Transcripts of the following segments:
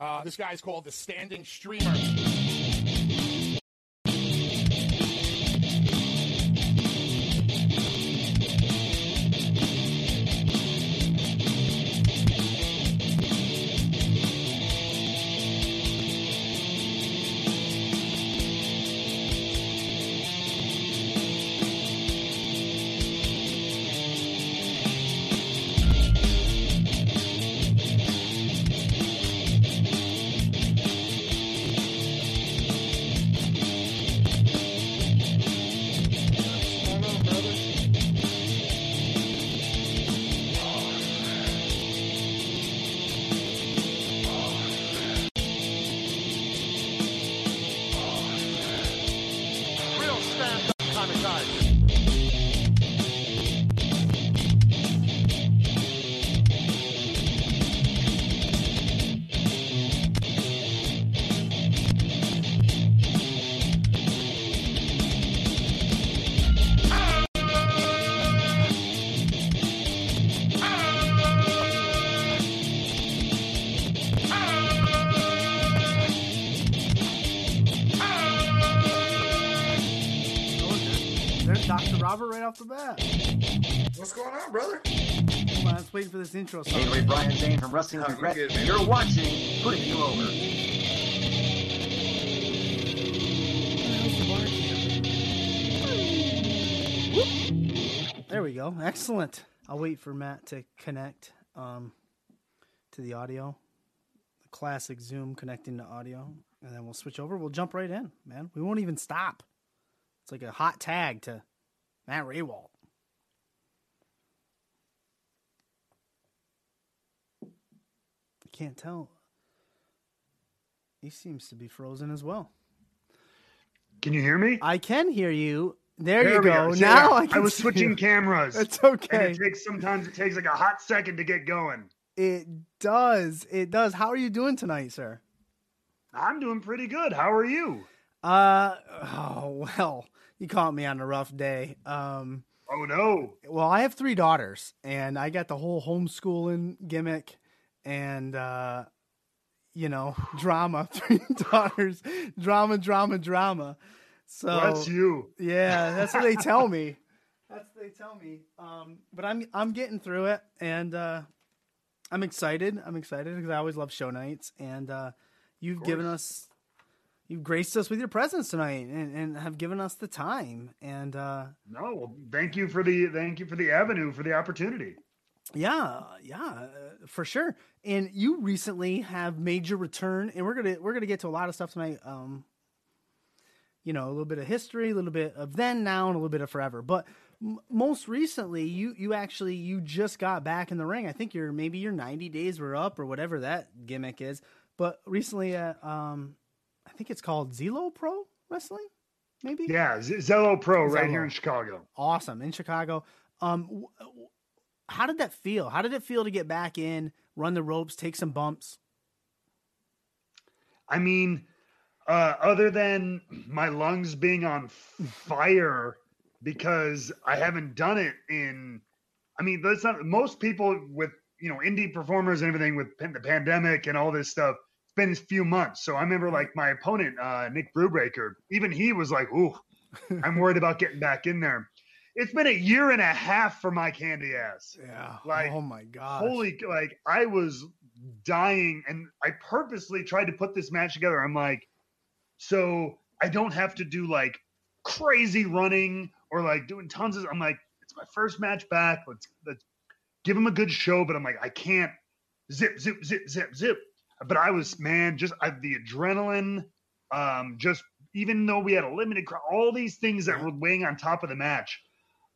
Uh, this guy's called the Standing Streamer. On, brother? Hold on, let's wait for this intro song. Anyway, Brian Zane from Wrestling with Regret. good. You're watching Putting You Over. There we go. Excellent. I'll wait for Matt to connect um, to the audio. The classic Zoom connecting to audio. And then we'll switch over. We'll jump right in, man. We won't even stop. It's like a hot tag to Matt Rehwoldt. Can't tell. He seems to be frozen as well. Can you hear me? I can hear you. There, you go. See, Now I, I was switching you. cameras. It's okay. it takes sometimes it takes like a hot second to get going. It does. It does. How are you doing tonight, sir? I'm doing pretty good. How are you? Uh oh well, you caught me on a rough day. Um Oh no. well, I have three daughters and I got the whole homeschooling gimmick and uh you know, drama, three daughters, drama, drama, drama. So That's you. Yeah, that's what they tell me. That's what they tell me. Um, but I'm I'm getting through it, and uh, I'm excited. I'm excited because I always love show nights, and uh, you've given us, you've graced us with your presence tonight, and, and have given us the time, and uh, No, well, thank you for the thank you for the avenue for the opportunity. Yeah, yeah, uh, for sure. And you recently have made your return, and we're gonna we're gonna get to a lot of stuff tonight. Um, you know, a little bit of history, a little bit of then, now, and a little bit of forever. But m- most recently, you you actually you just got back in the ring. I think you're maybe your 90 days were up or whatever that gimmick is. But recently, at, um, I think it's called Zelo Pro Wrestling, maybe. Yeah, Z- Zelo Pro right here in Chicago. awesome in Chicago. Um, w- w- how did that feel? How did it feel to get back in, run the ropes, take some bumps? I mean, uh, other than my lungs being on fire because I haven't done it in, I mean, that's not most people with you know indie performers and everything with the pandemic and all this stuff. It's been a few months, so I remember like my opponent, uh, Nick Brubaker, even he was like, "Ooh, I'm worried about getting back in there." It's been a year and a half for my candy ass. Yeah. Like, oh my god. Holy, like I was dying, and I purposely tried to put this match together. I'm like, so I don't have to do like crazy running or like doing tons of. I'm like, it's my first match back. Let's let's give him a good show. But I'm like, I can't zip zip zip zip zip. But I was man, just I, the adrenaline, um, just even though we had a limited crowd, all these things that were weighing on top of the match.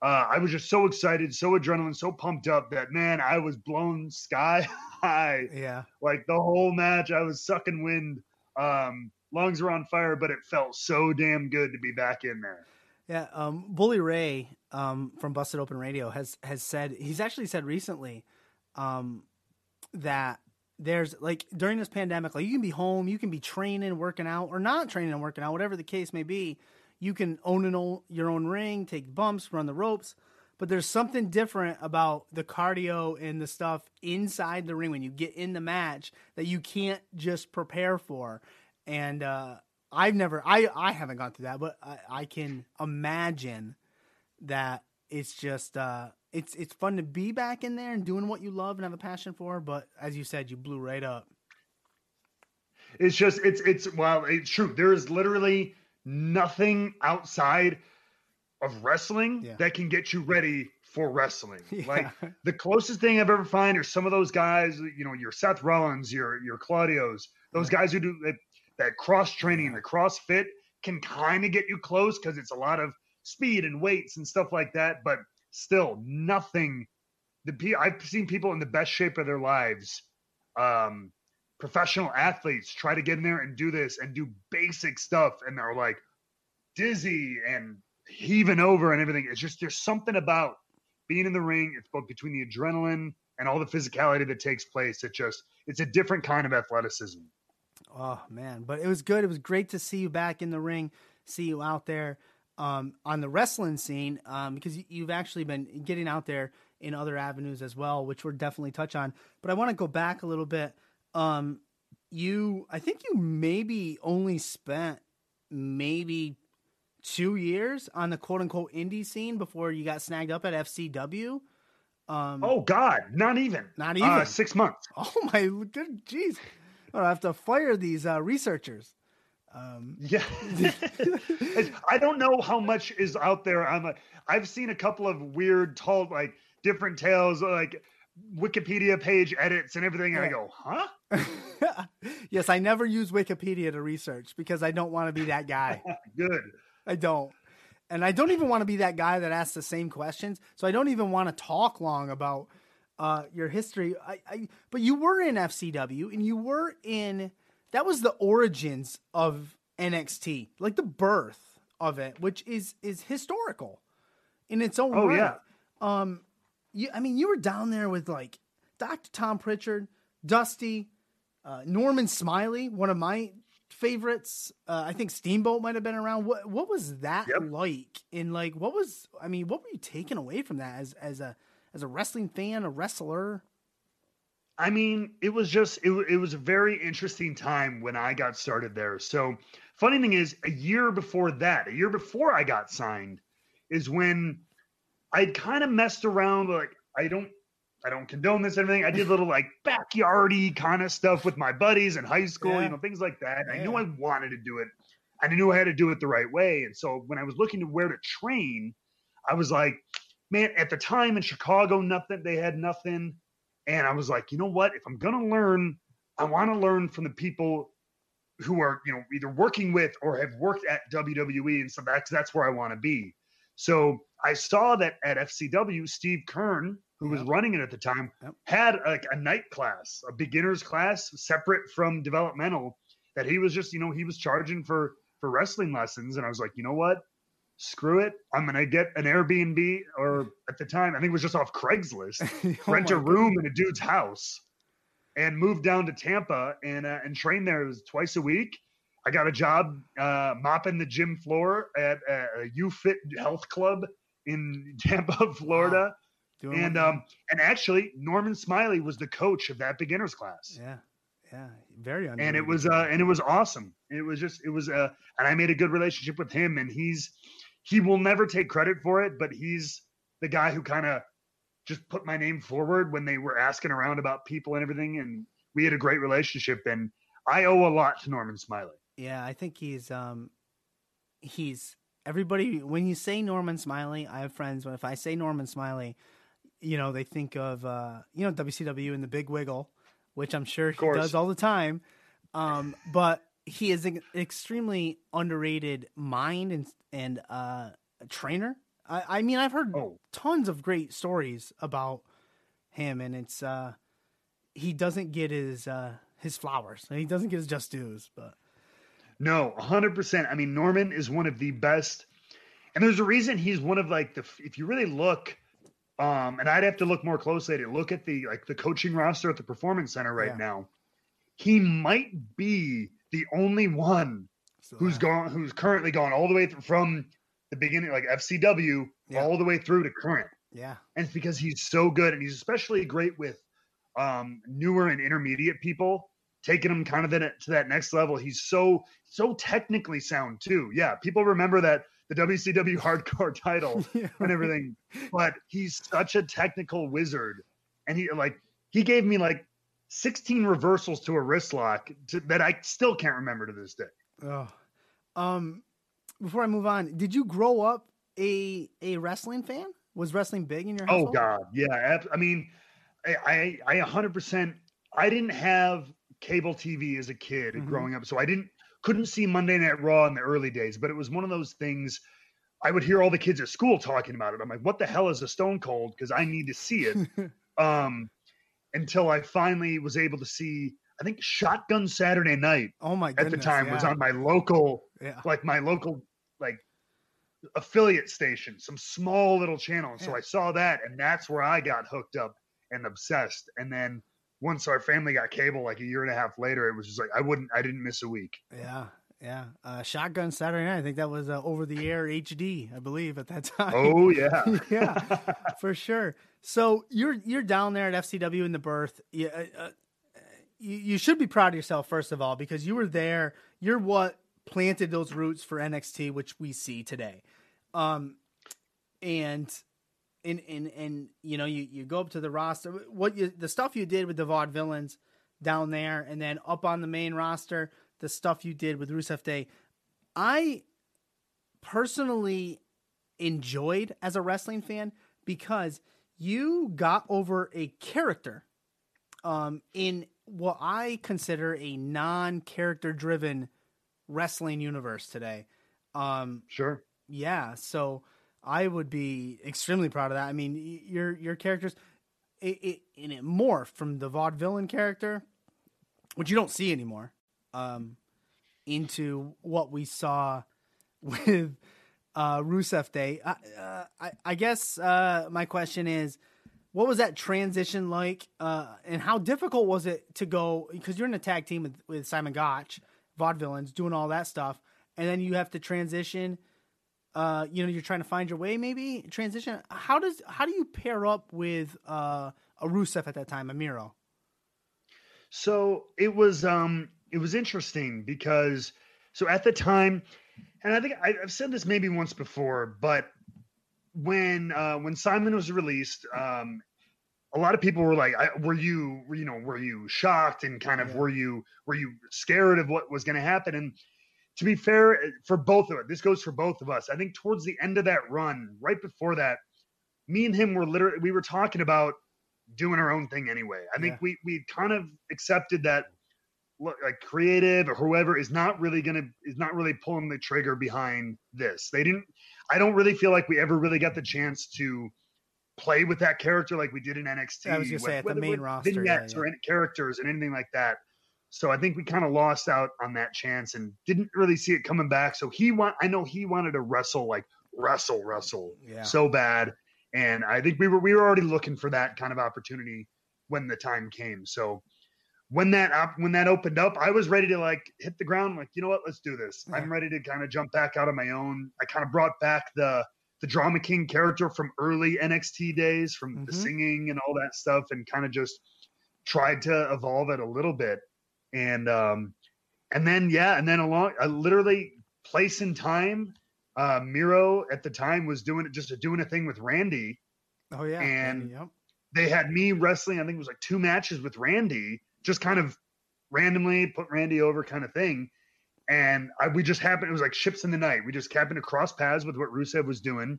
Uh, I was just so excited, so adrenaline, so pumped up that man, I was blown sky high. Yeah. Like the whole match, I was sucking wind. Um, lungs were on fire, but it felt so damn good to be back in there. Yeah, um, Bully Ray um, from Busted Open Radio has has said he's actually said recently um, that there's like during this pandemic, like you can be home, you can be training, working out, or not training and working out, whatever the case may be. You can own an your own ring, take bumps, run the ropes, but there's something different about the cardio and the stuff inside the ring when you get in the match that you can't just prepare for. And uh, I've never, I, I haven't gone through that, but I, I can imagine that it's just, uh, it's it's fun to be back in there and doing what you love and have a passion for. But as you said, you blew right up. It's just it's it's well, it's true. There is literally nothing outside of wrestling Yeah. that can get you ready for wrestling. Yeah. Like the closest thing I've ever find are some of those guys, you know, your Seth Rollins, your your Claudios, those guys who do that, that cross training, the CrossFit can kind of get you close because it's a lot of speed and weights and stuff like that. But still, nothing. The I've seen people in the best shape of their lives, um, professional athletes, try to get in there and do this and do basic stuff, and they're like dizzy and heaving over and everything. It's just there's something about being in the ring. It's both between the adrenaline and all the physicality that takes place. It just it's a different kind of athleticism. Oh man, but it was good. It was great to see you back in the ring, see you out there um, on the wrestling scene um, because you- you've actually been getting out there in other avenues as well, which we'll definitely touch on. But I want to go back a little bit. Um, you, I think you maybe only spent maybe two years on the quote unquote indie scene before you got snagged up at FCW. Um, Oh God, not even, Not Uh, even. six months. oh my good, jeez! I have to fire these uh, researchers. Yeah, I don't know how much is out there. I'm a, I've seen a couple of weird, tall, like different tales, like Wikipedia page edits and everything. And I go, huh? yes, I never use Wikipedia to research because I don't want to be that guy. Good. I don't. And I don't even want to be that guy that asks the same questions. So I don't even want to talk long about uh, your history. I, I, but you were in FCW and you were in, that was the origins of NXT, like the birth of it, which is, is historical in its own Oh, right. yeah. Um, you, I mean, you were down there with like Dr. Tom Prichard, Dusty, uh, Norman Smiley, one of my favorites. Uh, I think Steamboat might have been around. What what was that Yep. like? And like, what was? I mean, what were you taking away from that as as a as a wrestling fan, a wrestler? I mean, it was just it, it was a very interesting time when I got started there. So, funny thing is, a year before that, a year before I got signed, is when I'd kind of messed around. Like I don't, I don't condone this and everything. I did little like backyardy kind of stuff with my buddies in high school, Yeah. you know, things like that. I knew I wanted to do it, I knew I had to do it the right way. And so, when I was looking to where to train, I was like, man, at the time in Chicago, nothing. They had nothing. And I was like, you know what? If I'm gonna learn, I want to learn from the people who are, you know, either working with or have worked at WWE and stuff. That's that's where I want to be. So I saw that at FCW, Steve Kern, who was Yep. running it at the time, Yep. had like a night class, a beginner's class, separate from developmental. That he was just, you know, he was charging for for wrestling lessons, and I was like, you know what? Screw it. I'm gonna get an Airbnb, or at the time, I think it was just off Craigslist Oh rent a room in a dude's house and moved down to Tampa and uh, and train there. It was twice a week. I got a job uh, mopping the gym floor at a, a YouFit health club in Tampa, Florida. Doing And um and actually Norman Smiley was the coach of that beginners class. yeah, yeah, very And it was uh and it was awesome. It was just it was uh and I made a good relationship with him and he's he will never take credit for it, but he's the guy who kind of just put my name forward when they were asking around about people and everything and we had a great relationship and I owe a lot to Norman Smiley. Yeah, I think he's um he's everybody when you say Norman Smiley, I have friends when if I say Norman Smiley, you know, they think of uh you know WCW and the Big Wiggle, which I'm sure he does all the time. Um but he is an extremely underrated mind and and uh trainer. I I mean, I've heard Oh. tons of great stories about him and it's uh he doesn't get his uh his flowers. He doesn't get his just dues, but No, 100%. I mean, Norman is one of the best. And there's a reason he's one of like the if you really look um and I'd have to look more closely at it. Look at the like the coaching roster at the performance center right Yeah. now. He might be the only one so, who's gone who's currently gone all the way through from the beginning like FCW Yeah. all the way through to current. Yeah. and it's because he's so good, and he's especially great with um, newer and intermediate people, taking them kind of that, to that next level. He's so so technically sound too. Yeah, people remember that the WCW Hardcore title Yeah, and everything, but he's such a technical wizard, and he like he gave me like 16 reversals to a wrist lock to, that I still can't remember to this day. Oh. Um, before I move on, did you grow up a a wrestling fan? Was wrestling big in your Oh? God, yeah. I mean, I I a hundred percent. I didn't have cable TV as a kid Mhm. growing up, so I didn't couldn't see Monday Night Raw in the early days. But it was one of those things. I would hear all the kids at school talking about it. I'm like, what the hell is a Stone Cold? Because I need to see it. um, until I finally was able to see. I think Shotgun Saturday Night Oh my at the time was on my local Yeah. like my local like affiliate station, some small little channel. And so I saw that, and that's where I got hooked up and obsessed. And then once our family got cable, like a year and a half later, it was just like I wouldn't, I didn't miss a week. Yeah. Yeah. Uh, Shotgun Saturday Night. I think that was uh, over the air HD, I believe, at that time. Oh yeah, yeah, for sure. So you're you're down there at FCW in the birth. You, uh, uh, you you should be proud of yourself first of all because you were there. You're what planted those roots for NXT, which we see today. Um, and and and and you know you you go up to the roster. What you the stuff you did with the Vaudevillains down there, and then up on the main roster, the stuff you did with Rusev Day. I personally enjoyed as a wrestling fan because you got over a character um, in what I consider a non-character driven wrestling universe today. Um, sure. yeah, so I would be extremely proud of that. I mean, your your characters, it, it and it morphed from the vaudevillain character, which you don't see anymore, um, into what we saw with uh, Rusev Day. I, uh, I, I guess uh, my question is, what was that transition like, uh, and how difficult was it to go? Because you're in a tag team with, with Simon Gotch, vaudevillains, doing all that stuff, and then you have to transition. Uh, you know, you're trying to find your way, maybe transition. How does how do you pair up with uh, a Rusev at that time, a Miro? So it was um it was interesting because so at the time, and I think I, I've said this maybe once before, but when uh, when Simon was released, um, a lot of people were like, I, "Were you, you know, were you shocked and kind of Yeah. were you were you scared of what was going to happen?" And to be fair, eh, for both of us, this goes for both of us. I think towards the end of that run, right before that, me and him were literally we were talking about doing our own thing anyway. I think Yeah. we we kind of accepted that look like creative or whoever is not really gonna is not really pulling the trigger behind this. They didn't I don't really feel like we ever really got the chance to play with that character like we did in NXT. I was gonna say, at the main with roster, yeah, vignettes yeah. or any characters and anything like that. So I think we kind of lost out on that chance and didn't really see it coming back. So he want I know he wanted to wrestle like wrestle wrestle Yeah. so bad, and I think we were we were already looking for that kind of opportunity when the time came. So when that op- when that opened up, I was ready to like hit the ground. Like you know what, let's do this. Yeah. I'm ready to kind of jump back out on my own. I kind of brought back the the drama king character from early NXT days, from the Mhm. singing and all that stuff, and kind of just tried to evolve it a little bit. And um, and then yeah, and then along, I literally place in time. Uh, Miro at the time was doing it, just doing a thing with Randy. Oh yeah, and- yep. They had me wrestling. I think it was like two matches with Randy, just kind of randomly put Randy over, kind of thing. And I, we just happened. It was like ships in the night. We just happened to cross paths with what Rusev was doing.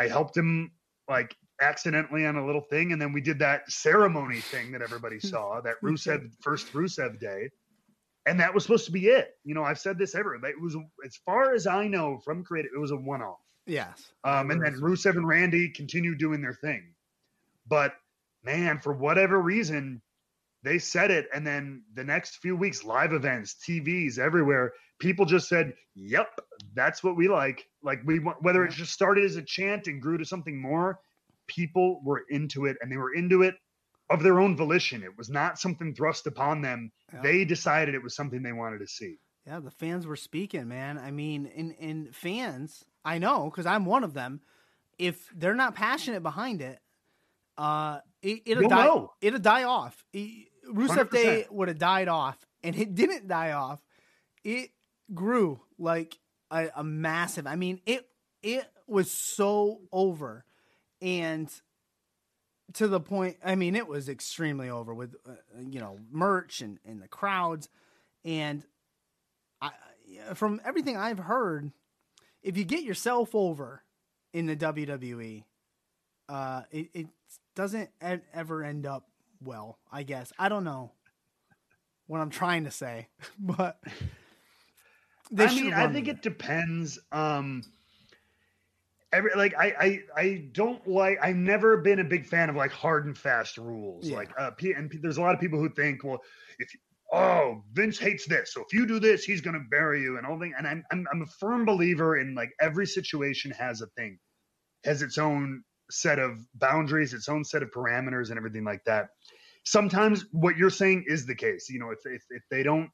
I helped him like accidentally on a little thing, and then we did that ceremony thing that everybody saw. That Rusev first Rusev day, and that was supposed to be it. You know, I've said this ever. It was as far as I know from creative, it was a one-off. yes. Um, and then Rusev and Randy continued doing their thing. But man, for whatever reason, they said it. And then the next few weeks, live events, TVs everywhere, people just said, yep, that's what we like. Like we want, whether it just started as a chant and grew to something more, people were into it and they were into it of their own volition. It was not something thrust upon them. Yeah. They decided it was something they wanted to see. Yeah, the fans were speaking, man. I mean, in in fans, I know because I'm one of them. if they're not passionate behind it, uh, it, it'll You'll die. know. It'll die off. It, Rusev 100%. Day would have died off, and it didn't die off. It grew like a, a massive. I mean, it it was so over, and to the point. I mean, it was extremely over with uh, you know merch and and the crowds, and I from everything I've heard, if you get yourself over in the WWE, uh, it, it doesn't e- ever end up well. I guess I don't know what I'm trying to say, but I mean, I think with it depends. Um, every like I, I I don't like. I've never been a big fan of like hard and fast rules. Yeah. Like, uh, and there's a lot of people who think, well, if oh Vince hates this, so if you do this, he's gonna bury you and all thing. And I'm I'm I'm a firm believer in like every situation has a thing, has its own set of boundaries, its own set of parameters, and everything like that. Sometimes what you're saying is the case. You know, if if, if they don't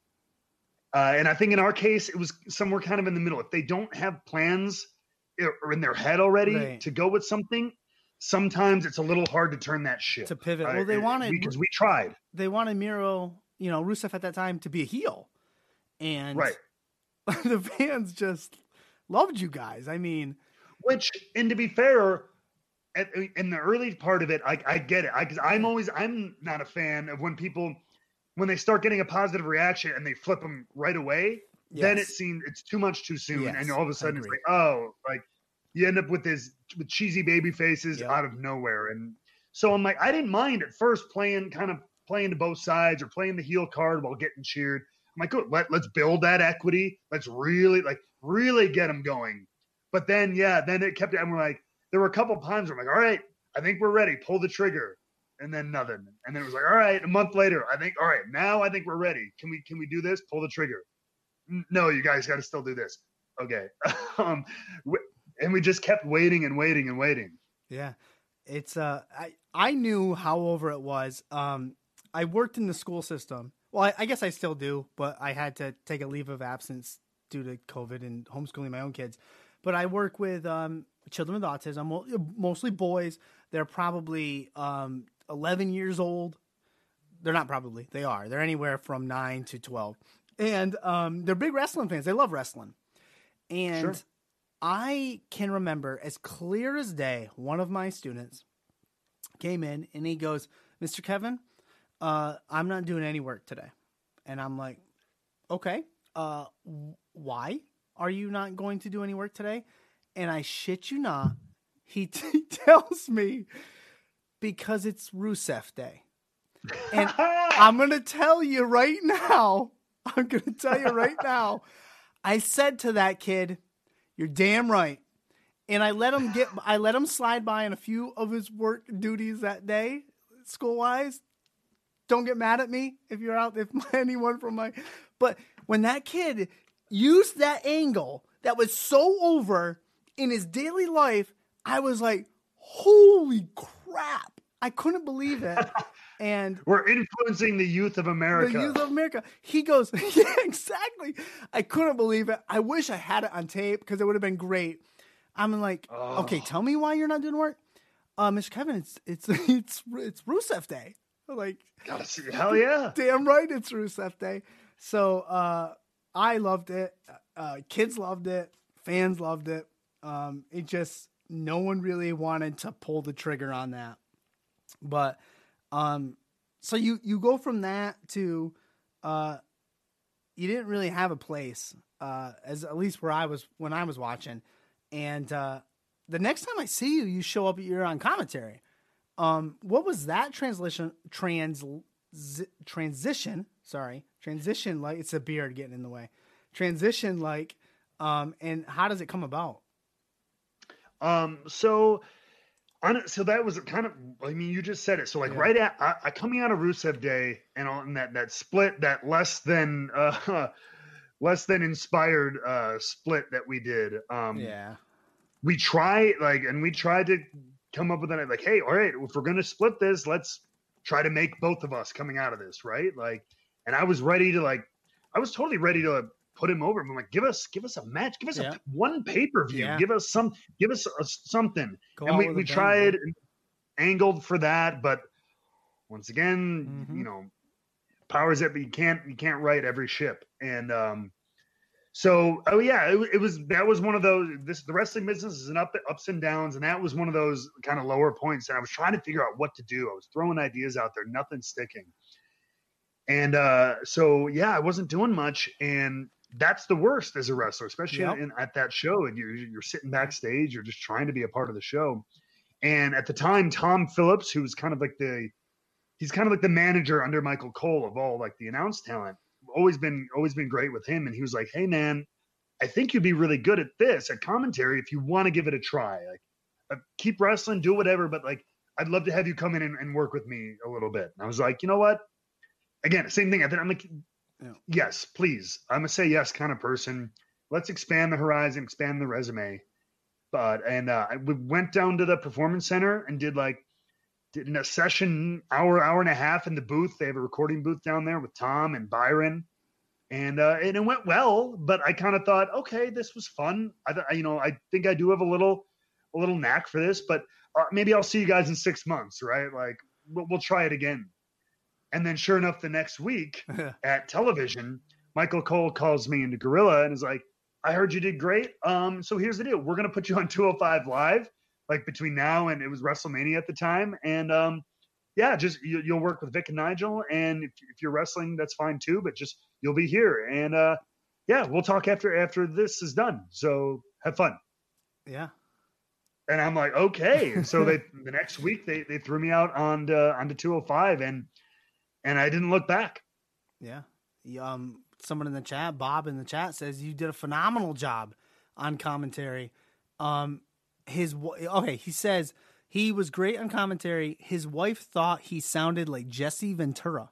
uh, and I think in our case, it was somewhere kind of in the middle. If they don't have plans or in their head already Right. to go with something, sometimes it's a little hard to turn that ship. to pivot. Uh, Well, they wanted because we tried. they wanted Miro, you know, Rusev at that time to be a heel, and Right. the fans just loved you guys. I mean, Which, and to be fair, at, in the early part of it, I, I get it. I, I'm always, I'm not a fan of when people, when they start getting a positive reaction and they flip them right away. Then it yes. seems it's too much too soon, Yes, and all of a sudden it's like, oh, like you end up with this with cheesy baby faces Yep. out of nowhere, and so I'm like, I didn't mind at first playing kind of playing to both sides or playing the heel card while getting cheered. I'm like, good, let let's build that equity. Let's really like really get them going. But then, yeah, then it kept. And we're like, there were a couple times where I'm like, all right, I think we're ready. Pull the trigger, and then nothing. And then it was like, all right, a month later, I think, all right, now I think we're ready. Can we can we do this? Pull the trigger. "N- No, you guys got to still do this. Okay. um, and we just kept waiting and waiting and waiting. Yeah. It's uh I I knew how over it was. Um I worked in the school system. Well, I, I guess I still do, but I had to take a leave of absence due to COVID and homeschooling my own kids. But I work with um children with autism, mostly boys. They're probably um 11 years old. They're not probably. They are. They're anywhere from 9 to 12. And um they're big wrestling fans. They love wrestling. And Sure. I can remember as clear as day, one of my students came in and he goes, Mr. Kevin, uh, I'm not doing any work today. And I'm like, okay, uh, why are you not going to do any work today? And I shit you not, he t- tells me because it's Rusev Day. And I'm going to tell you right now, I'm going to tell you right now, I said to that kid, you're damn right. And I let him get I let him slide by in a few of his work duties that day, school wise. Don't get mad at me if you're out if anyone from my but when that kid used that angle that was so over in his daily life, I was like, holy crap. I couldn't believe it. And We're influencing the youth of America. the youth of America. He goes, yeah, exactly. I couldn't believe it. I wish I had it on tape because it would have been great. I'm like, okay, tell me why you're not doing work, uh, Mr. Kevin. It's it's it's it's Rusev Day. I'm like, hell yeah. damn right, it's Rusev Day. So uh, I loved it. Uh, kids loved it. Fans loved it. Um, it just no one really wanted to pull the trigger on that. But um, so you you go from that to uh, you didn't really have a place uh, as at least where I was when I was watching, and uh, the next time I see you, you show up. You're on commentary. Um, what was that translation trans transition? Sorry, transition like it's a beard getting in the way. Transition like, um, and how does it come about? Um, so, so that was kind of. I mean, you just said it. So, like, Yeah. right at I, I coming out of Rusev Day and on that that split, that less than uh, less than inspired uh split that we did. Um, Yeah, we try like, and we tried to come up with that. Like, hey, all right, if we're gonna split this, let's try to make both of us coming out of this right. Like, and I was ready to like, I was totally ready to put him over. I'm like, give us give us a match, give us Yeah. a one pay per view, Yeah. give us some, give us a, something. Go and we, we tried angled for that, but once again, Mhm. you know, powers that be you can't you can't write every ship. And um so oh yeah, it, it was that was one of those this the wrestling business is an up ups and downs, and that was one of those kind of lower points. And I was trying to figure out what to do. I was throwing ideas out there, nothing sticking. And uh so yeah, I wasn't doing much and that's the worst as a wrestler, especially Yep. in, at that show. And you're you're sitting backstage, you're just trying to be a part of the show. And at the time, Tom Phillips, who was kind of like the he's kind of like the manager under Michael Cole of all like the announced talent. Always been always been great with him. And he was like, Hey man, I think you'd be really good at this at commentary if you want to give it a try. Like uh, keep wrestling, do whatever, but like I'd love to have you come in and, and work with me a little bit. And I was like, you know what? Again, same thing. I think I'm like, Yeah. yes, please. I'm a say yes kind of person. Let's expand the horizon, expand the resume. But and uh, we went down to the performance center and did like did a session hour hour and a half in the booth. They have a recording booth down there with Tom and Byron, and uh, and it went well. But I kind of thought, okay, this was fun. I th- you know I think I do have a little a little knack for this, but uh, maybe I'll see you guys in six months, right? Like we'll, we'll try it again. And then sure enough, the next week at television, Michael Cole calls me into Gorilla and is like, I heard you did great. Um, so here's the deal. We're gonna put you on 205 live, like between now and it was WrestleMania at the time. And um, yeah, just you, you'll work with Vic and Nigel, and if, if you're wrestling, that's fine too. But just you'll be here, and uh, yeah, we'll talk after after this is done. So have fun. yeah. And I'm like, okay. And so they the next week they they threw me out on to, onto 205, and and I didn't look back. Yeah. Um, someone in the chat, Bob in the chat says you did a phenomenal job on commentary. Um, his okay, he says he was great on commentary. His wife thought he sounded like Jesse Ventura.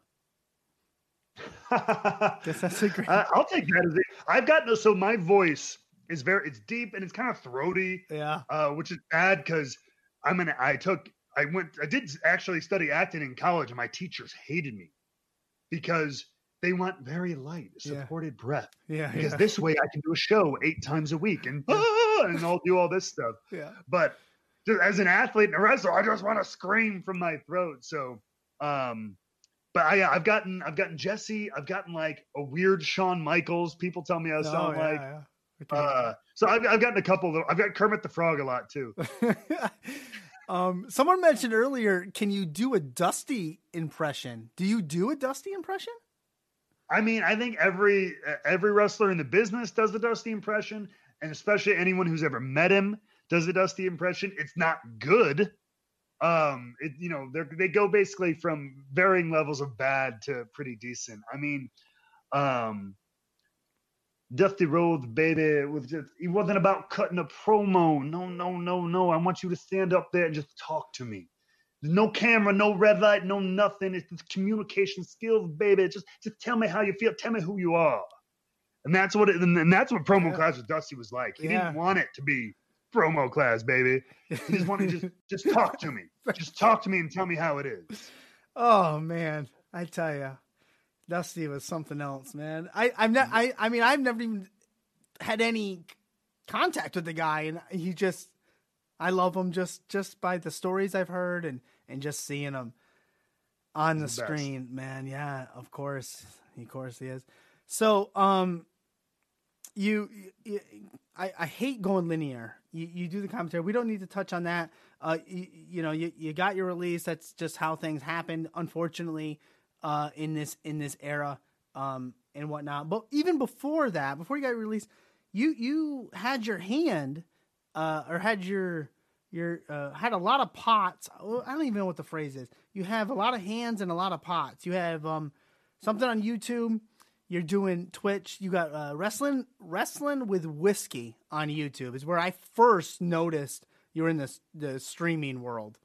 Guess that's a great. I'll take that as it. I've got no. So my voice is very. It's deep and it's kind of throaty, yeah. uh, which is bad because I'm an. I took. I went. I did actually study acting in college, and my teachers hated me because they want very light, Yeah. supported breath. Yeah. Because Yeah. this way, I can do a show eight times a week and "Ah," and I'll do all this stuff. yeah. But as an athlete and a wrestler, I just want to scream from my throat. So, um, but I, I've gotten, I've gotten Jesse, I've gotten like a weird Shawn Michaels. People tell me I Oh, sound yeah, like. yeah. Okay. Uh, so I've, I've gotten a couple. Of, I've got Kermit the Frog a lot too. um, someone mentioned earlier, can you do a Dusty impression? Do you do a Dusty impression? I mean, I think every every wrestler in the business does the Dusty impression, and especially anyone who's ever met him does the Dusty impression. It's not good. Um, it you know they they go basically from varying levels of bad to pretty decent. I mean, um, Dusty Rhodes, baby, was just it wasn't about cutting a promo. No, no, no, no. I want you to stand up there and just talk to me. There's no camera, no red light, no nothing. It's just communication skills, baby. Just just tell me how you feel. Tell me who you are. And that's what it, and that's what promo Yeah. class with Dusty was like. He Yeah. didn't want it to be promo class, baby. He just wanted to just just talk to me. Just talk to me and tell me how it is. Oh man, I tell you, Dusty was something else, man. I I'm not. I I mean, I've never even had any contact with the guy, and he just, I love him just just by the stories I've heard and and just seeing him on the, the screen, man. Yeah, of course, of course he is. So, um, you, you I, I hate going linear. You, you do the commentary. We don't need to touch on that. Uh, you, you know, you, you got your release. That's just how things happen. Unfortunately, uh, in this in this era, um, and whatnot. But even before that, before you got released, you you had your hand, uh, or had your your uh, had a lot of pots. I don't even know what the phrase is. You have a lot of hands and a lot of pots. You have um something on YouTube. You're doing Twitch. You got uh, wrestling wrestling with whiskey on YouTube is where I first noticed you were in this the streaming world.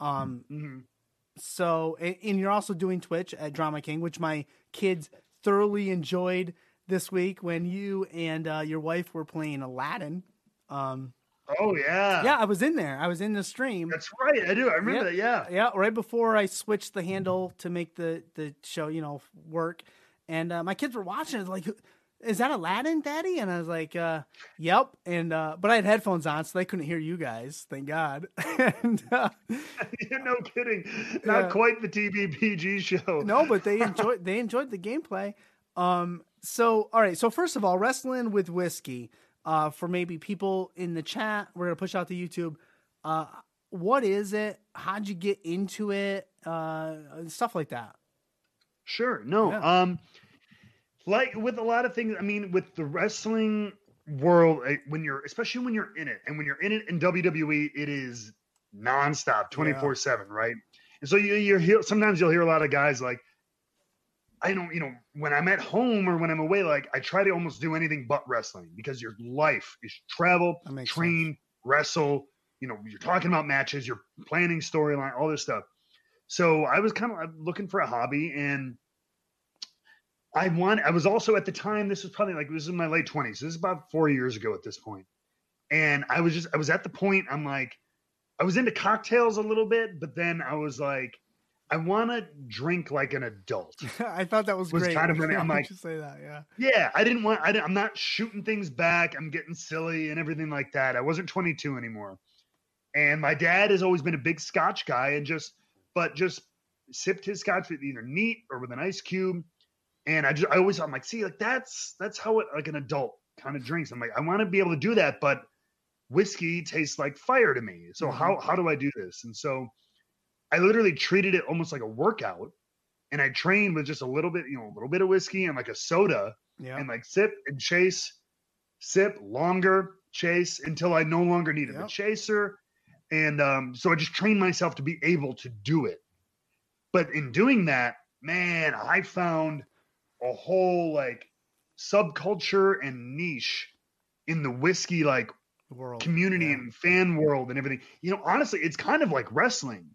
Um, Mhm. So and, you're also doing Twitch at Drama King, which my kids thoroughly enjoyed this week when you and uh, your wife were playing Aladdin. Um, Oh yeah, yeah, I was in there. I was in the stream. That's right. I do. I remember Yeah. that. Yeah. Yeah, right before I switched the handle to make the the show, you know, work. And uh, my kids were watching it like, is that Aladdin, Daddy? And I was like, uh, Yep. And uh, but I had headphones on, so they couldn't hear you guys. Thank God. and uh, no kidding. Not Yeah. quite the TVPG show. no, but they enjoyed they enjoyed the gameplay. Um, so all right, so first of all, wrestling with whiskey. Uh, for maybe people in the chat, we're gonna push out to YouTube. Uh, what is it? How'd you get into it? Uh, stuff like that. Sure. No. Yeah. Um, like with a lot of things, I mean, with the wrestling world, eh, when you're, especially when you're in it, and when you're in it in WWE, it is nonstop, twenty four seven, right? And so you you hear sometimes you'll hear a lot of guys like, I don't, you know, when I'm at home or when I'm away, like I try to almost do anything but wrestling because your life is travel, train, wrestle. You know, you're talking about matches, you're planning storyline, all this stuff. So I was kind of looking for a hobby, and I want. I was also at the time. This was probably like this is my late twenties. This is about four years ago at this point, and I was just. I was at the point. I'm like, I was into cocktails a little bit, but then I was like, I want to drink like an adult. I thought that was, Was great. kind of when I'm like- say that, yeah. Yeah, I didn't want. I didn't, I'm not shooting things back. I'm getting silly and everything like that. I wasn't 22 anymore, and my dad has always been a big Scotch guy, and just but just sipped his Scotch with either neat or with an ice cube. And I just I always I'm like, see, like that's that's how it like an adult kind of drinks. I'm like, I want to be able to do that, but whiskey tastes like fire to me. So how how do I do this? And so I literally treated it almost like a workout. And I trained with just a little bit, you know, a little bit of whiskey and like a soda Yeah. and like sip and chase, sip longer, chase until I no longer needed the Yep. chaser. And um, so I just trained myself to be able to do it. But in doing that, man, I found a whole like subculture and niche in the whiskey like World. community yeah. and fan world and everything. You know, honestly, it's kind of like wrestling.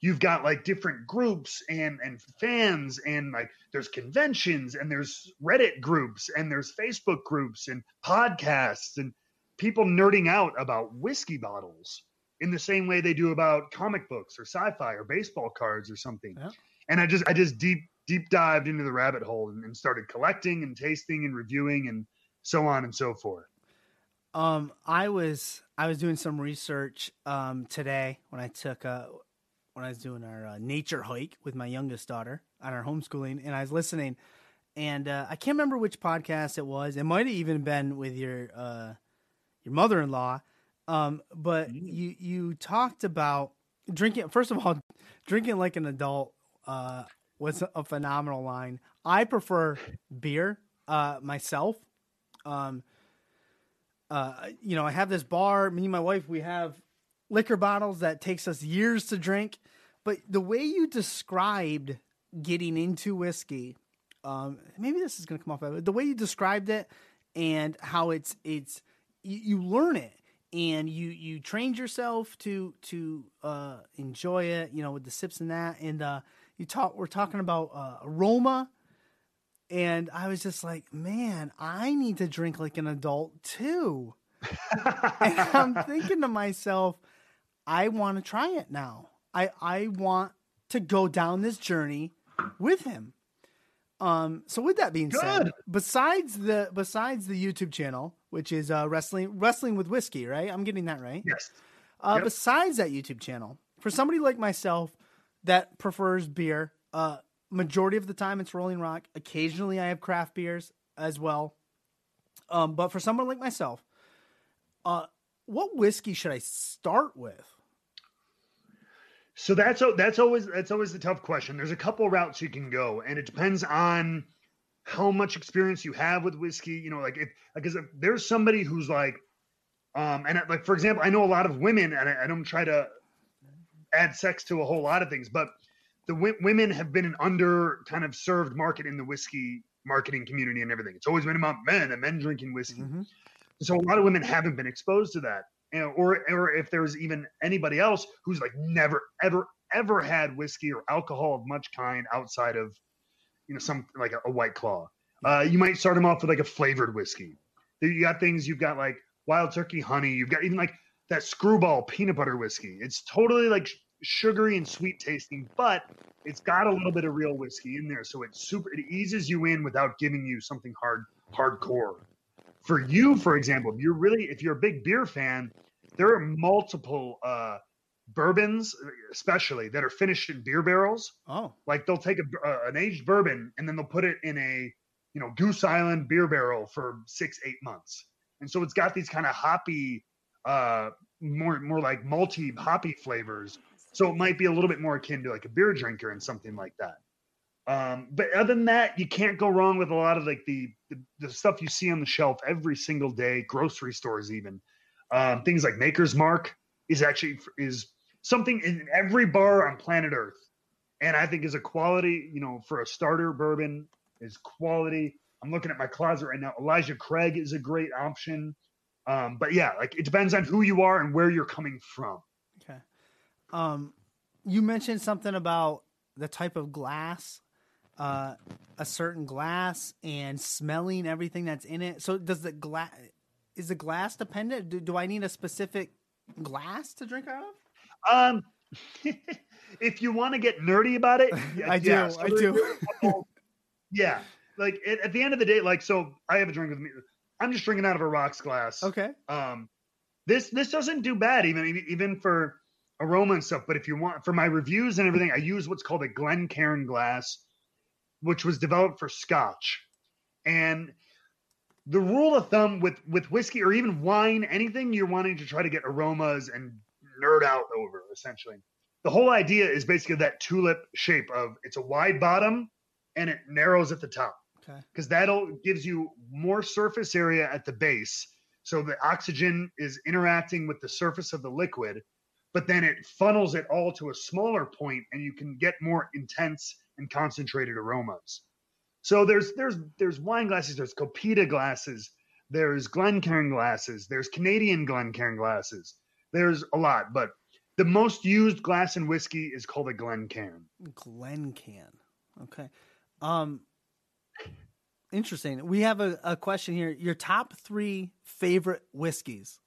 You've got like different groups and and fans and like there's conventions and there's Reddit groups and there's Facebook groups and podcasts and people nerding out about whiskey bottles in the same way they do about comic books or sci-fi or baseball cards or something. Yeah. And I just I just deep deep dived into the rabbit hole and, and started collecting and tasting and reviewing and so on and so forth. Um, I was I was doing some research um today when I took uh when I was doing our uh, nature hike with my youngest daughter on our homeschooling, and I was listening, and uh, I can't remember which podcast it was. It might have even been with your uh your mother in law, um, but you you talked about drinking. First of all, drinking like an adult uh was a phenomenal line. I prefer beer uh myself. Um, uh, you know, I have this bar. Me and my wife, we have liquor bottles that takes us years to drink. But the way you described getting into whiskey, um, maybe this is going to come off. The way you described it and how it's it's you, you learn it and you you trained yourself to to uh, enjoy it. You know, with the sips and that, and uh, you talk. We're talking about uh, aroma and I was just like, man, I need to drink like an adult too. and I'm thinking to myself, I want to try it now. I I want to go down this journey with him. Um, so with that being said, besides the besides the YouTube channel, which is uh, wrestling wrestling with whiskey, right? I'm getting that right. Yes. Uh, Yep. Besides that YouTube channel, for somebody like myself that prefers beer, uh, majority of the time it's Rolling Rock. Occasionally I have craft beers as well. Um, but for someone like myself, uh, what whiskey should I start with? So that's that's always that's always the tough question. There's a couple routes you can go, and it depends on how much experience you have with whiskey. You know, like if like 'cause if there's somebody who's like, um, and like for example, I know a lot of women, and I, I don't try to add sex to a whole lot of things, but the w- women have been an under kind of served market in the whiskey marketing community and everything. It's always been about men and men drinking whiskey. Mhm. So a lot of women haven't been exposed to that. You know, or or if there's even anybody else who's like never ever ever had whiskey or alcohol of much kind outside of you know some like a, a white claw. Uh, you might start them off with like a flavored whiskey. You got things you've got like wild turkey honey. You've got even like that screwball peanut butter whiskey. It's totally like sugary and sweet tasting, but it's got a little bit of real whiskey in there, so it's super. It eases you in without giving you something hard hardcore. For you, for example, if you're really if you're a big beer fan, there are multiple uh, bourbons, especially that are finished in beer barrels. Oh, Like they'll take a, uh, an aged bourbon and then they'll put it in a you know Goose Island beer barrel for six eight months, and so it's got these kind of hoppy, uh, more more like multi hoppy flavors. So it might be a little bit more akin to like a beer drinker and something like that. Um, but other than that, you can't go wrong with a lot of like the, the the stuff you see on the shelf every single day, grocery stores even. Um, things like Maker's Mark is actually is something in every bar on planet Earth, and I think is a quality. You know, for a starter bourbon is quality. I'm looking at my closet right now. Elijah Craig is a great option. Um, but yeah, like it depends on who you are and where you're coming from. okay. Um, you mentioned something about the type of glass, uh, a certain glass, and smelling everything that's in it. So, does the glass is the glass dependent? Do, do I need a specific glass to drink out of? Um, if you want to get nerdy about it, I do, yeah, so I do. there's a couple- yeah, like at, at the end of the day, like so, I have a drink with me. I'm just drinking out of a rocks glass. Okay. Um, this this doesn't do bad even even for aroma and stuff. But if you want for my reviews and everything, I use what's called a Glencairn glass, which was developed for Scotch. And the rule of thumb with with whiskey or even wine, anything you're wanting to try to get aromas and nerd out over, essentially. The whole idea is basically that tulip shape of it's a wide bottom and it narrows at the top Okay. because that'll gives you more surface area at the base so the oxygen is interacting with the surface of the liquid but then it funnels it all to a smaller point and you can get more intense and concentrated aromas so there's there's there's wine glasses there's copita glasses there's glencairn glasses there's canadian glencairn glasses there's a lot but the most used glass in whiskey is called a glencairn Glencairn. Okay. Um interesting. We have a, a question here. Your top three favorite whiskeys.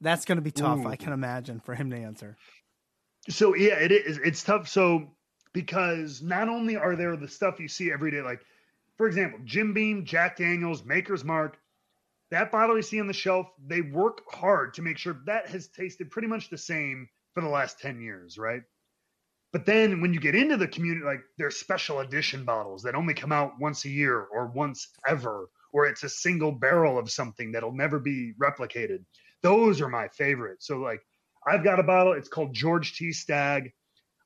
That's gonna be tough, Ooh. I can imagine, for him to answer. So yeah, it is. It's tough. So because not only are there the stuff you see every day, like for example, Jim Beam, Jack Daniels, Maker's Mark, that bottle you see on the shelf, they work hard to make sure that has tasted pretty much the same for the last 10 years, right? But then when you get into the community, like there's special edition bottles that only come out once a year or once ever, or it's a single barrel of something that'll never be replicated. Those are my favorite. So like I've got a bottle. It's called George T. Stagg.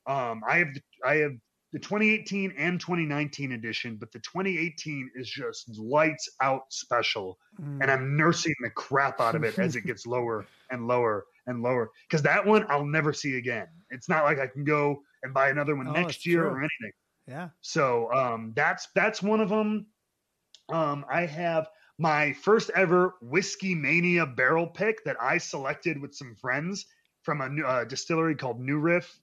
Um, I have I have the 2018 and 2019 edition, but the 2018 is just lights out special, Mm. and I'm nursing the crap out of it as it gets lower and lower and lower. Because that one I'll never see again. It's not like I can go and buy another one Oh, next year true. or anything. Yeah. So um, that's that's one of them. Um, I have my first ever whiskey mania barrel pick that I selected with some friends from a new, uh, distillery called New Riff,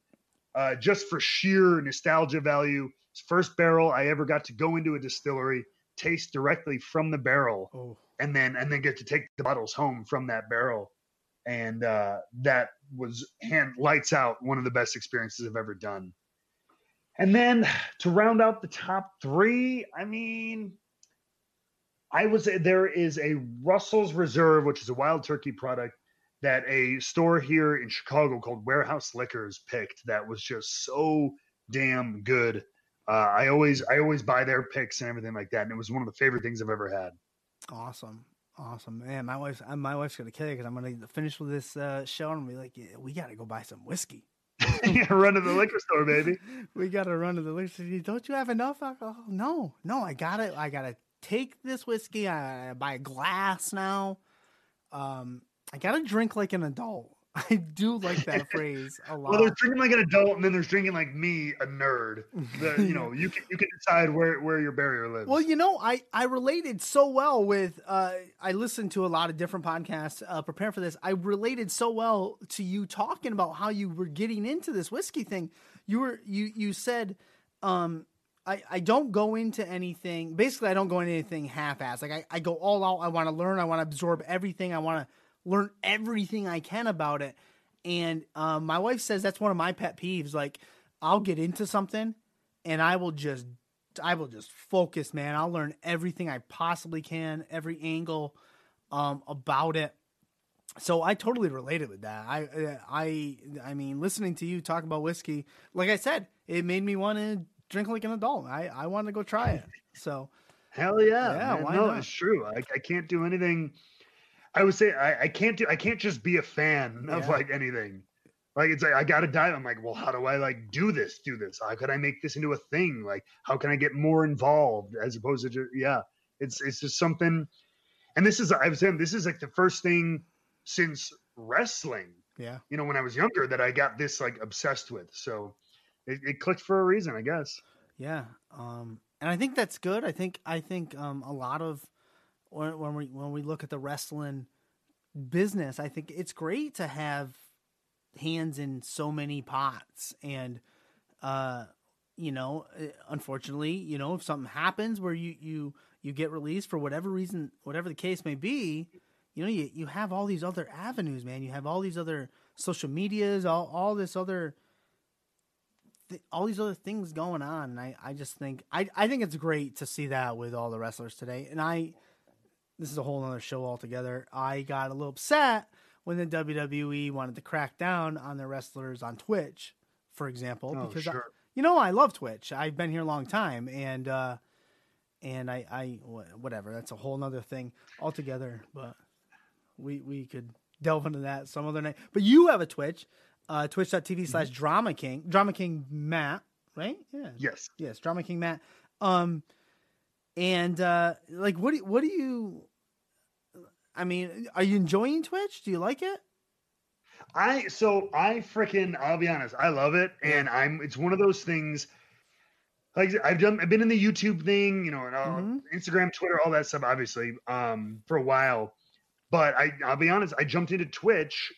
uh, just for sheer nostalgia value. First barrel I ever got to go into a distillery, taste directly from the barrel, Oh. and then and then get to take the bottles home from that barrel. And uh, that was hand lights out one of the best experiences I've ever done. And then to round out the top three, I mean, I was there is a Russell's Reserve, which is a wild turkey product that a store here in Chicago called Warehouse Liquors picked that was just so damn good. Uh, I always I always buy their picks and everything like that, and it was one of the favorite things I've ever had. Awesome. Awesome. Man, my wife's uh, my wife's gonna kill you because I'm gonna finish with this uh, show and be like, yeah, we gotta go buy some whiskey. yeah, run to the liquor store, baby. We gotta run to the liquor store. Don't you have enough alcohol? No, no, I got it. I gotta take this whiskey. I, I buy a glass now. Um, I gotta drink like an adult. I do like that phrase a lot. Well, they're drinking like an adult, and then they're drinking like me, a nerd. The, you know, you can you can decide where where your barrier lives. Well, you know, I I related so well with. Uh, I listened to a lot of different podcasts uh, preparing for this. I related so well to you talking about how you were getting into this whiskey thing. You were you you said, um, I I don't go into anything. Basically, I don't go into anything half-ass. Like I I go all out. I want to learn. I want to absorb everything. I want to learn everything I can about it. And um, my wife says that's one of my pet peeves. Like I'll get into something, and I will just I will just focus, man. I'll learn everything I possibly can, every angle um, about it. So I totally related with that. I uh, I I mean, listening to you talk about whiskey, like I said, it made me want to drink like an adult. I I wanted to go try it. So Hell yeah. Yeah, man. why no, not? it's true. I, I can't do anything. I would say I, I can't do I can't just be a fan of like anything. Like it's like I gotta dive. I'm like, well, how do I like do this? Do this? How could I make this into a thing? Like, how can I get more involved as opposed to just yeah? It's it's just something. And this is I was saying this is like the first thing since wrestling. yeah, You know, when I was younger, that I got this like obsessed with. So it, it clicked for a reason, I guess. yeah. Um, and I think that's good. I think I think um, a lot of when, when we when we look at the wrestling business, I think it's great to have hands in so many pots and uh you know uh, unfortunately you know if something happens where you you you get released for whatever reason whatever the case may be you know you, you have all these other avenues man. You have all these other social medias all, all this other th- all these other things going on. And I, I just think I, I think it's great to see that with all the wrestlers today. And i this is a whole other show altogether. I got a little upset when the wwe wanted to crack down on their wrestlers on twitch for example Oh, because I, you know i love twitch. I've been here a long time and uh and i i whatever. That's a whole nother thing altogether but we we could delve into that some other night. But you have a twitch uh twitch.tv slash drama king drama king matt right? Yeah. Yes. yes drama king matt. Um and uh like what do what do you i mean are you enjoying twitch do you like it I so I freaking I'll be honest, I love it, and I'm it's one of those things. Like I've done, I've been in the YouTube thing, you know, and uh, Mhm. Instagram, Twitter, all that stuff, obviously, um, for a while. But I, I'll be honest, I jumped into Twitch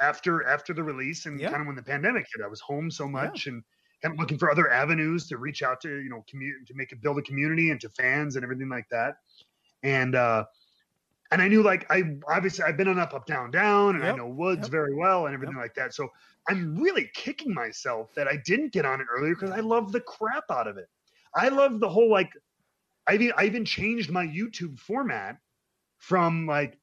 after after the release and Yeah. kind of when the pandemic hit. I was home so much and kind of looking for other avenues to reach out to, you know, community to make it build a community and to fans and everything like that. And uh and I knew like I obviously I've been on up up down down and I know Woods yep. very well and everything like that. So I'm really kicking myself that I didn't get on it earlier because I love the crap out of it. I love the whole like I even I even changed my YouTube format from like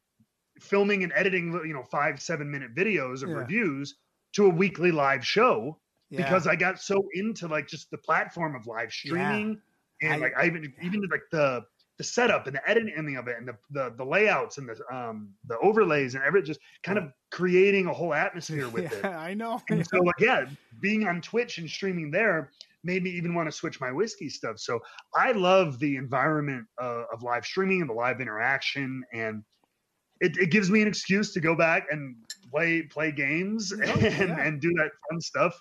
filming and editing you know five seven minute videos of Yeah. reviews to a weekly live show yeah because I got so into like just the platform of live streaming and I- like I even even like the the setup and the editing of it and the the, the layouts and the um the overlays and everything just kind of creating a whole atmosphere with it. i know And so like yeah, being on Twitch and streaming there made me even want to switch my whiskey stuff. So I love the environment uh, of live streaming and the live interaction and it, it gives me an excuse to go back and play play games and, yeah. and do that fun stuff.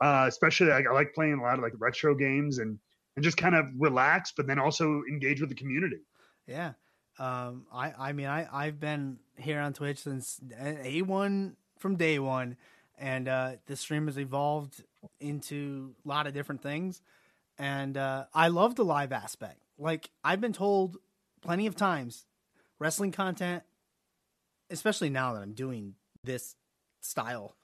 Uh, especially like, I like playing a lot of like retro games and and just kind of relax, but then also engage with the community. Yeah. Um, I, I mean, I, I've been here on Twitch since A1 from day one, and uh, the stream has evolved into a lot of different things. And uh, I love the live aspect. Like, I've been told plenty of times wrestling content, especially now that I'm doing this style,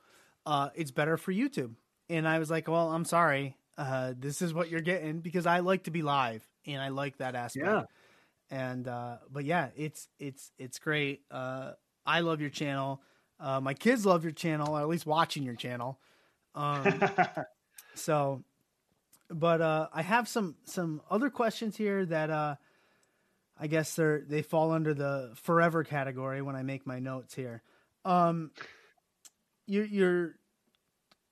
uh, it's better for YouTube. And I was like, well, I'm sorry. Uh, this is what you're getting because I like to be live and I like that aspect. Yeah. and uh but yeah it's it's it's great. Uh i love your channel. Uh my kids love your channel or at least watching your channel. Um so but uh i have some some other questions here that uh i guess they're they fall under the forever category when i make my notes here. Um you're you're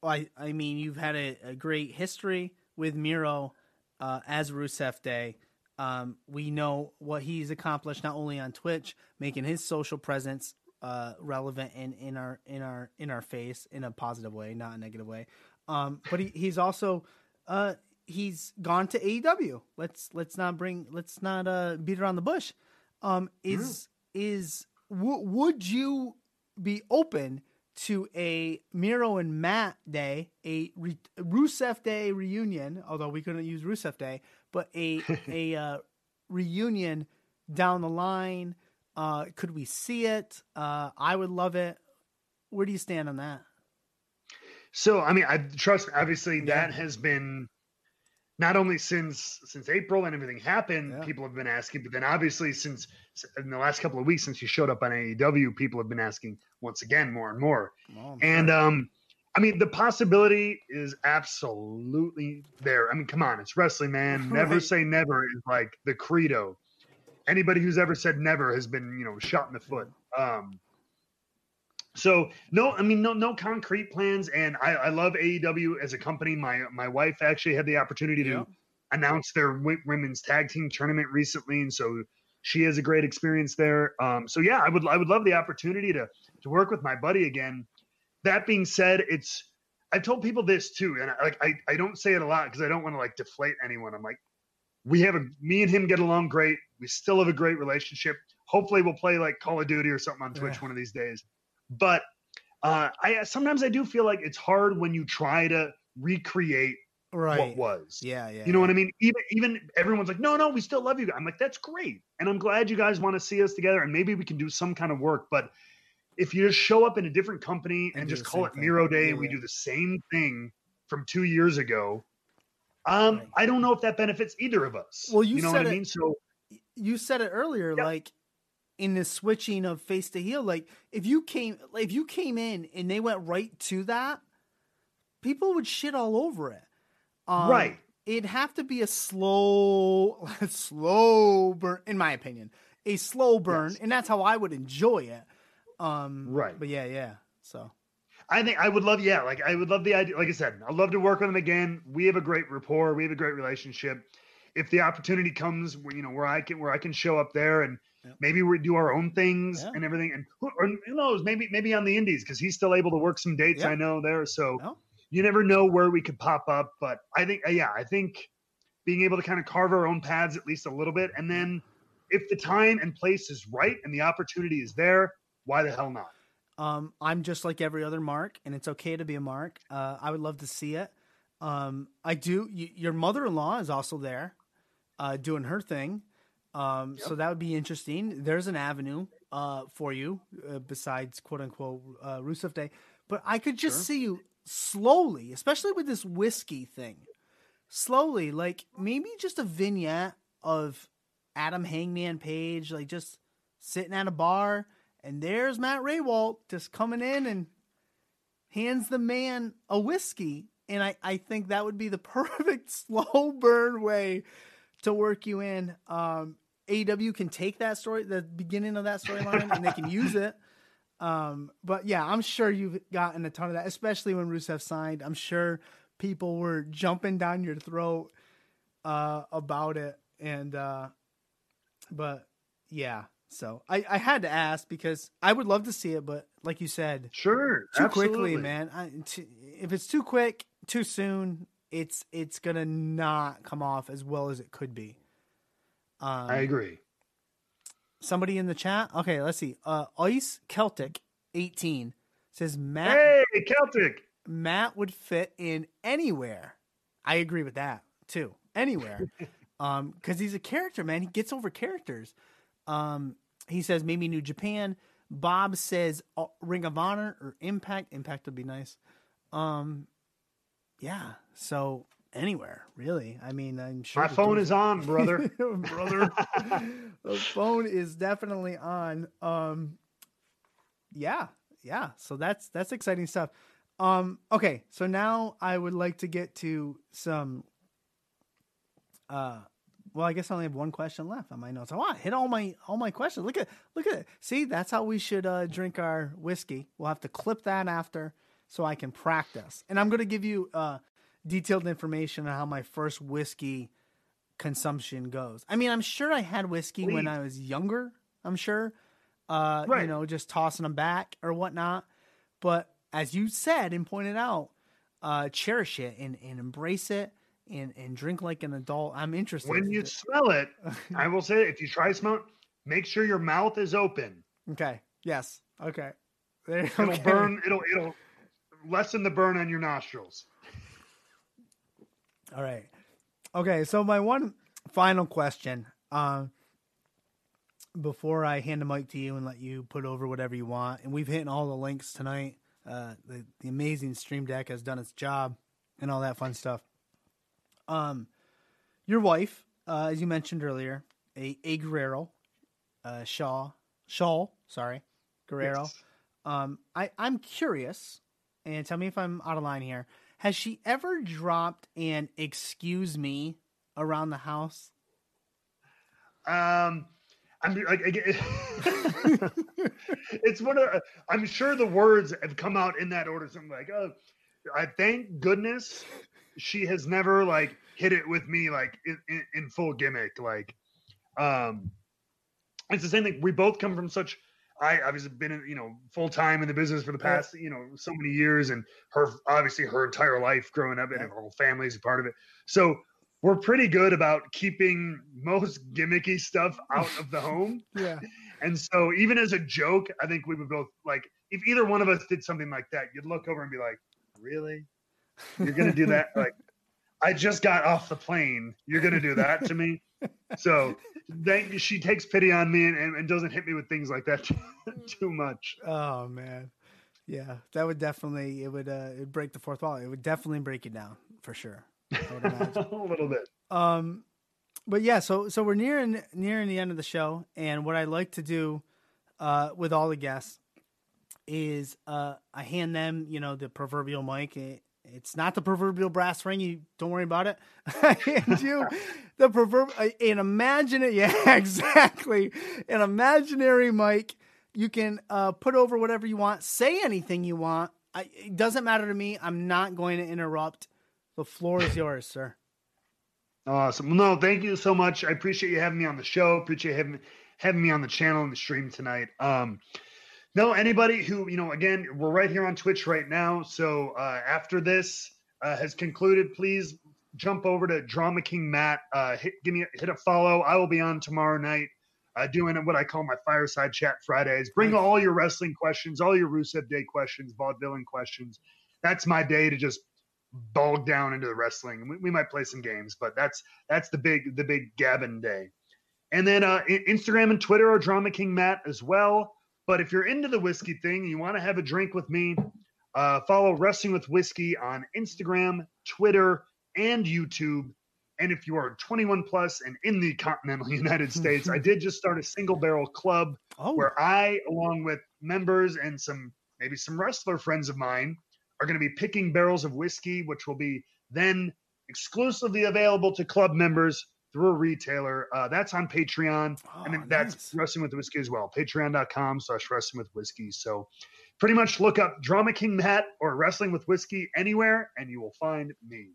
I I mean, you've had a, a great history with Miro uh, as Rusev Day. Um, we know what he's accomplished not only on Twitch, making his social presence uh, relevant in, in our in our in our face in a positive way, not a negative way. Um, but he, he's also uh, he's gone to AEW. Let's let's not bring let's not uh, beat around the bush. Um, is is w- would you be open to a Miro and Matt day, a re- Rusev Day reunion? Although we couldn't use Rusev Day, but a a uh, reunion down the line. Uh, could we see it? Uh, I would love it. Where do you stand on that? So I mean, I trust. Obviously, that has been not only since since April and everything happened, Yeah. people have been asking, but then obviously since in the last couple of weeks since you showed up on AEW, people have been asking once again more and more. Well, And um, I mean, the possibility is absolutely there. I mean, come on, it's wrestling, man. Never Right. say never is like the credo. Anybody who's ever said never has been, you know, shot in the foot. Um, so no, I mean, no, no concrete plans. And I, I love AEW as a company. My my wife actually had the opportunity to Yeah. announce their women's tag team tournament recently, and so she has a great experience there. Um, so yeah, I would I would love the opportunity to to work with my buddy again. That being said, it's I've told people this too, and I, like I I don't say it a lot because I don't want to like deflate anyone. I'm like, we have a me and him get along great. We still have a great relationship. Hopefully, we'll play like Call of Duty or something on Twitch Yeah. one of these days. But uh, I sometimes I do feel like it's hard when you try to recreate right. what was. Yeah, yeah. You know what I mean? Even even everyone's like, no, no, we still love you. I'm like, that's great, and I'm glad you guys want to see us together, and maybe we can do some kind of work. But if you just show up in a different company and, And just call it thing. Miro Day, Yeah, and we yeah. do the same thing from two years ago, um, Right. I don't know if that benefits either of us. Well, you know said what I mean. So you said it earlier, Yep. like in the switching of face to heel, like if you came if you came in and they went right to that, people would shit all over it. Um, Right. It'd have to be a slow, slow burn, in my opinion, a slow burn, Yes. and that's how I would enjoy it. Um, Right. But yeah, yeah. So I think I would love, yeah, like I would love the idea. Like I said, I'd love to work with them again. We have a great rapport. We have a great relationship. If the opportunity comes, where, you know, where I can where I can show up there and Yep. maybe we do our own things Yeah. and everything, and who, or who knows, maybe maybe on the Indies because he's still able to work some dates. I know there, so No. you never know where we could pop up. But I think, uh, yeah, I think being able to kind of carve our own paths at least a little bit, and then if the time and place is right and the opportunity is there, why the hell not? Um, I'm just like every other Mark, and it's okay to be a Mark. Uh, I would love to see it. Um, I do. Y- your mother-in-law is also there, uh, doing her thing. Um, so that would be interesting. There's an avenue uh, for you uh, besides "quote unquote" uh, Rusev Day, but I could just Sure. see you slowly, especially with this whiskey thing. Slowly, like maybe just a vignette of Adam Hangman Page, like just sitting at a bar, and there's Matt Rehwoldt just coming in and hands the man a whiskey. And I, I think that would be the perfect slow burn way to work you in. Um, AEW can take that story, the beginning of that storyline, and they can use it. Um, but yeah, I'm sure you've gotten a ton of that, especially when Rusev signed. I'm sure people were jumping down your throat uh, about it, and uh, but yeah. So I, I had to ask because I would love to see it, but like you said, Sure, too absolutely. quickly, man. I, t- if it's too quick, too soon, it's it's gonna not come off as well as it could be. Um, I agree. somebody in the chat. Okay, let's see. Uh, Ice Celtic eighteen says Matt Hey, Celtic. Matt would fit in anywhere. I agree with that too. Anywhere. um, because he's a character, man. He gets over characters. Um, he says maybe New Japan. Bob says uh, Ring of Honor or Impact. Impact would be nice. Um, yeah. So anywhere, really. I mean, I'm sure My phone is on, brother. brother. the phone is definitely on. Um, yeah, yeah. So that's that's exciting stuff. Um, okay, so now I would like to get to some. Uh, well, I guess I only have one question left on my notes. I want to hit all my all my questions. Look at look at it. See, that's how we should uh, drink our whiskey. We'll have to clip that after so I can practice. And I'm going to give you uh, detailed information on how my first whiskey consumption goes. I mean, I'm sure I had whiskey when I was younger. I'm sure, uh, you know, just tossing them back or whatnot. But as you said and pointed out, uh, cherish it and, and embrace it and, and drink like an adult. I'm interested. when you smell it, I will say, if you try smell, it, make sure your mouth is open. okay. Yes. Okay. There, It'll okay. burn. It'll it'll lessen the burn on your nostrils. All right. Okay, so my one final question, um, before I hand the mic to you and let you put over whatever you want, and we've hit all the links tonight. Uh, the the amazing Stream Deck has done its job, and all that fun stuff. Um, your wife, uh, as you mentioned earlier, a, a Guerrero, uh, Shaul, Shaul, sorry, Guerrero. Yes. Um, I, I'm curious, and tell me if I'm out of line here. Has she ever dropped an excuse me around the house? Um, I'm like, it's one of. I'm sure the words have come out in that order. Something like, "Oh, I thank goodness she has never like hit it with me like in, in, in full gimmick." Like, um, it's the same thing. We both come from such. I obviously been in, you know full time in the business for the past you know so many years, and her obviously her entire life growing up, and her whole family's a part of it. So we're pretty good about keeping most gimmicky stuff out of the home. Yeah. And so even as a joke, I think we would both like if either one of us did something like that, you'd look over and be like, "Really? You're going to do that?" like I just got off the plane. You're going to do that to me? So thank she takes pity on me and, and, doesn't hit me with things like that too much. Oh man, yeah, that would definitely it would uh it'd break the fourth wall. It would definitely break it down for sure. I would imagine. a little bit. um, but yeah, so so we're nearing nearing the end of the show, and what I like to do uh with all the guests is uh I hand them you know the proverbial mic. It, it's not the proverbial brass ring. You don't worry about it. and you the proverb an imaginary yeah exactly an imaginary mic. You can uh, put over whatever you want, say anything you want. I, it doesn't matter to me. I'm not going to interrupt. The floor is yours, sir. Awesome. No, thank you so much. I appreciate you having me on the show. Appreciate having having me on the channel and the stream tonight. Um, no, anybody who you know, again, we're right here on Twitch right now. So uh, after this uh, has concluded, please jump over to Drama King Matt. Uh, hit give me a, hit a follow. I will be on tomorrow night. Uh, doing what I call my fireside chat Fridays. Bring all your wrestling questions, all your Rusev Day questions, vaudevillain questions. That's my day to just bog down into the wrestling. We, we might play some games, but that's that's the big the big Gavin day. And then uh, Instagram and Twitter are Drama King Matt as well. But if you're into the whiskey thing, and you want to have a drink with me, uh, follow Wrestling with Whiskey on Instagram, Twitter, and YouTube. And if you are 21 plus and in the continental United States, I did just start a single barrel club Oh, where I, along with members and some maybe some wrestler friends of mine, are going to be picking barrels of whiskey, which will be then exclusively available to club members through a retailer. Uh, that's on Patreon, oh, and then that's nice. Wrestling with Whiskey as well. Patreon.com slash Wrestling with Whiskey. So pretty much look up Drama King Matt or Wrestling with Whiskey anywhere, and you will find me.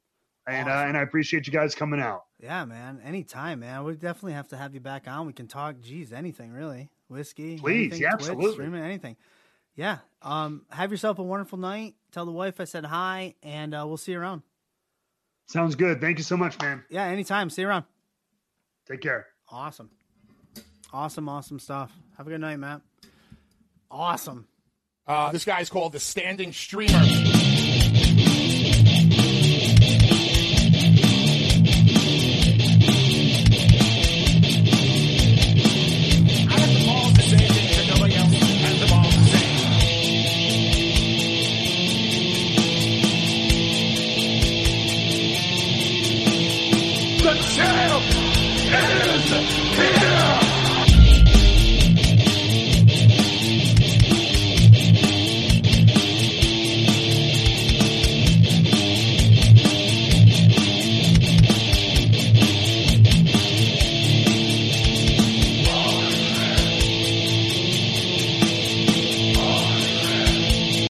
And uh, and I appreciate you guys coming out. Yeah, man. Anytime, man. We definitely have to have you back on. We can talk. Geez, anything really. Whiskey. Please, anything, yeah, Twitch, absolutely. streaming, anything. Yeah. Um. Have yourself a wonderful night. Tell the wife I said hi, and uh, we'll see you around. Sounds good. Thank you so much, man. Yeah. Anytime. See you around. Take care. Awesome. Awesome. Awesome stuff. Have a good night, Matt. Awesome. Uh, this guy's called the Standing Streamer.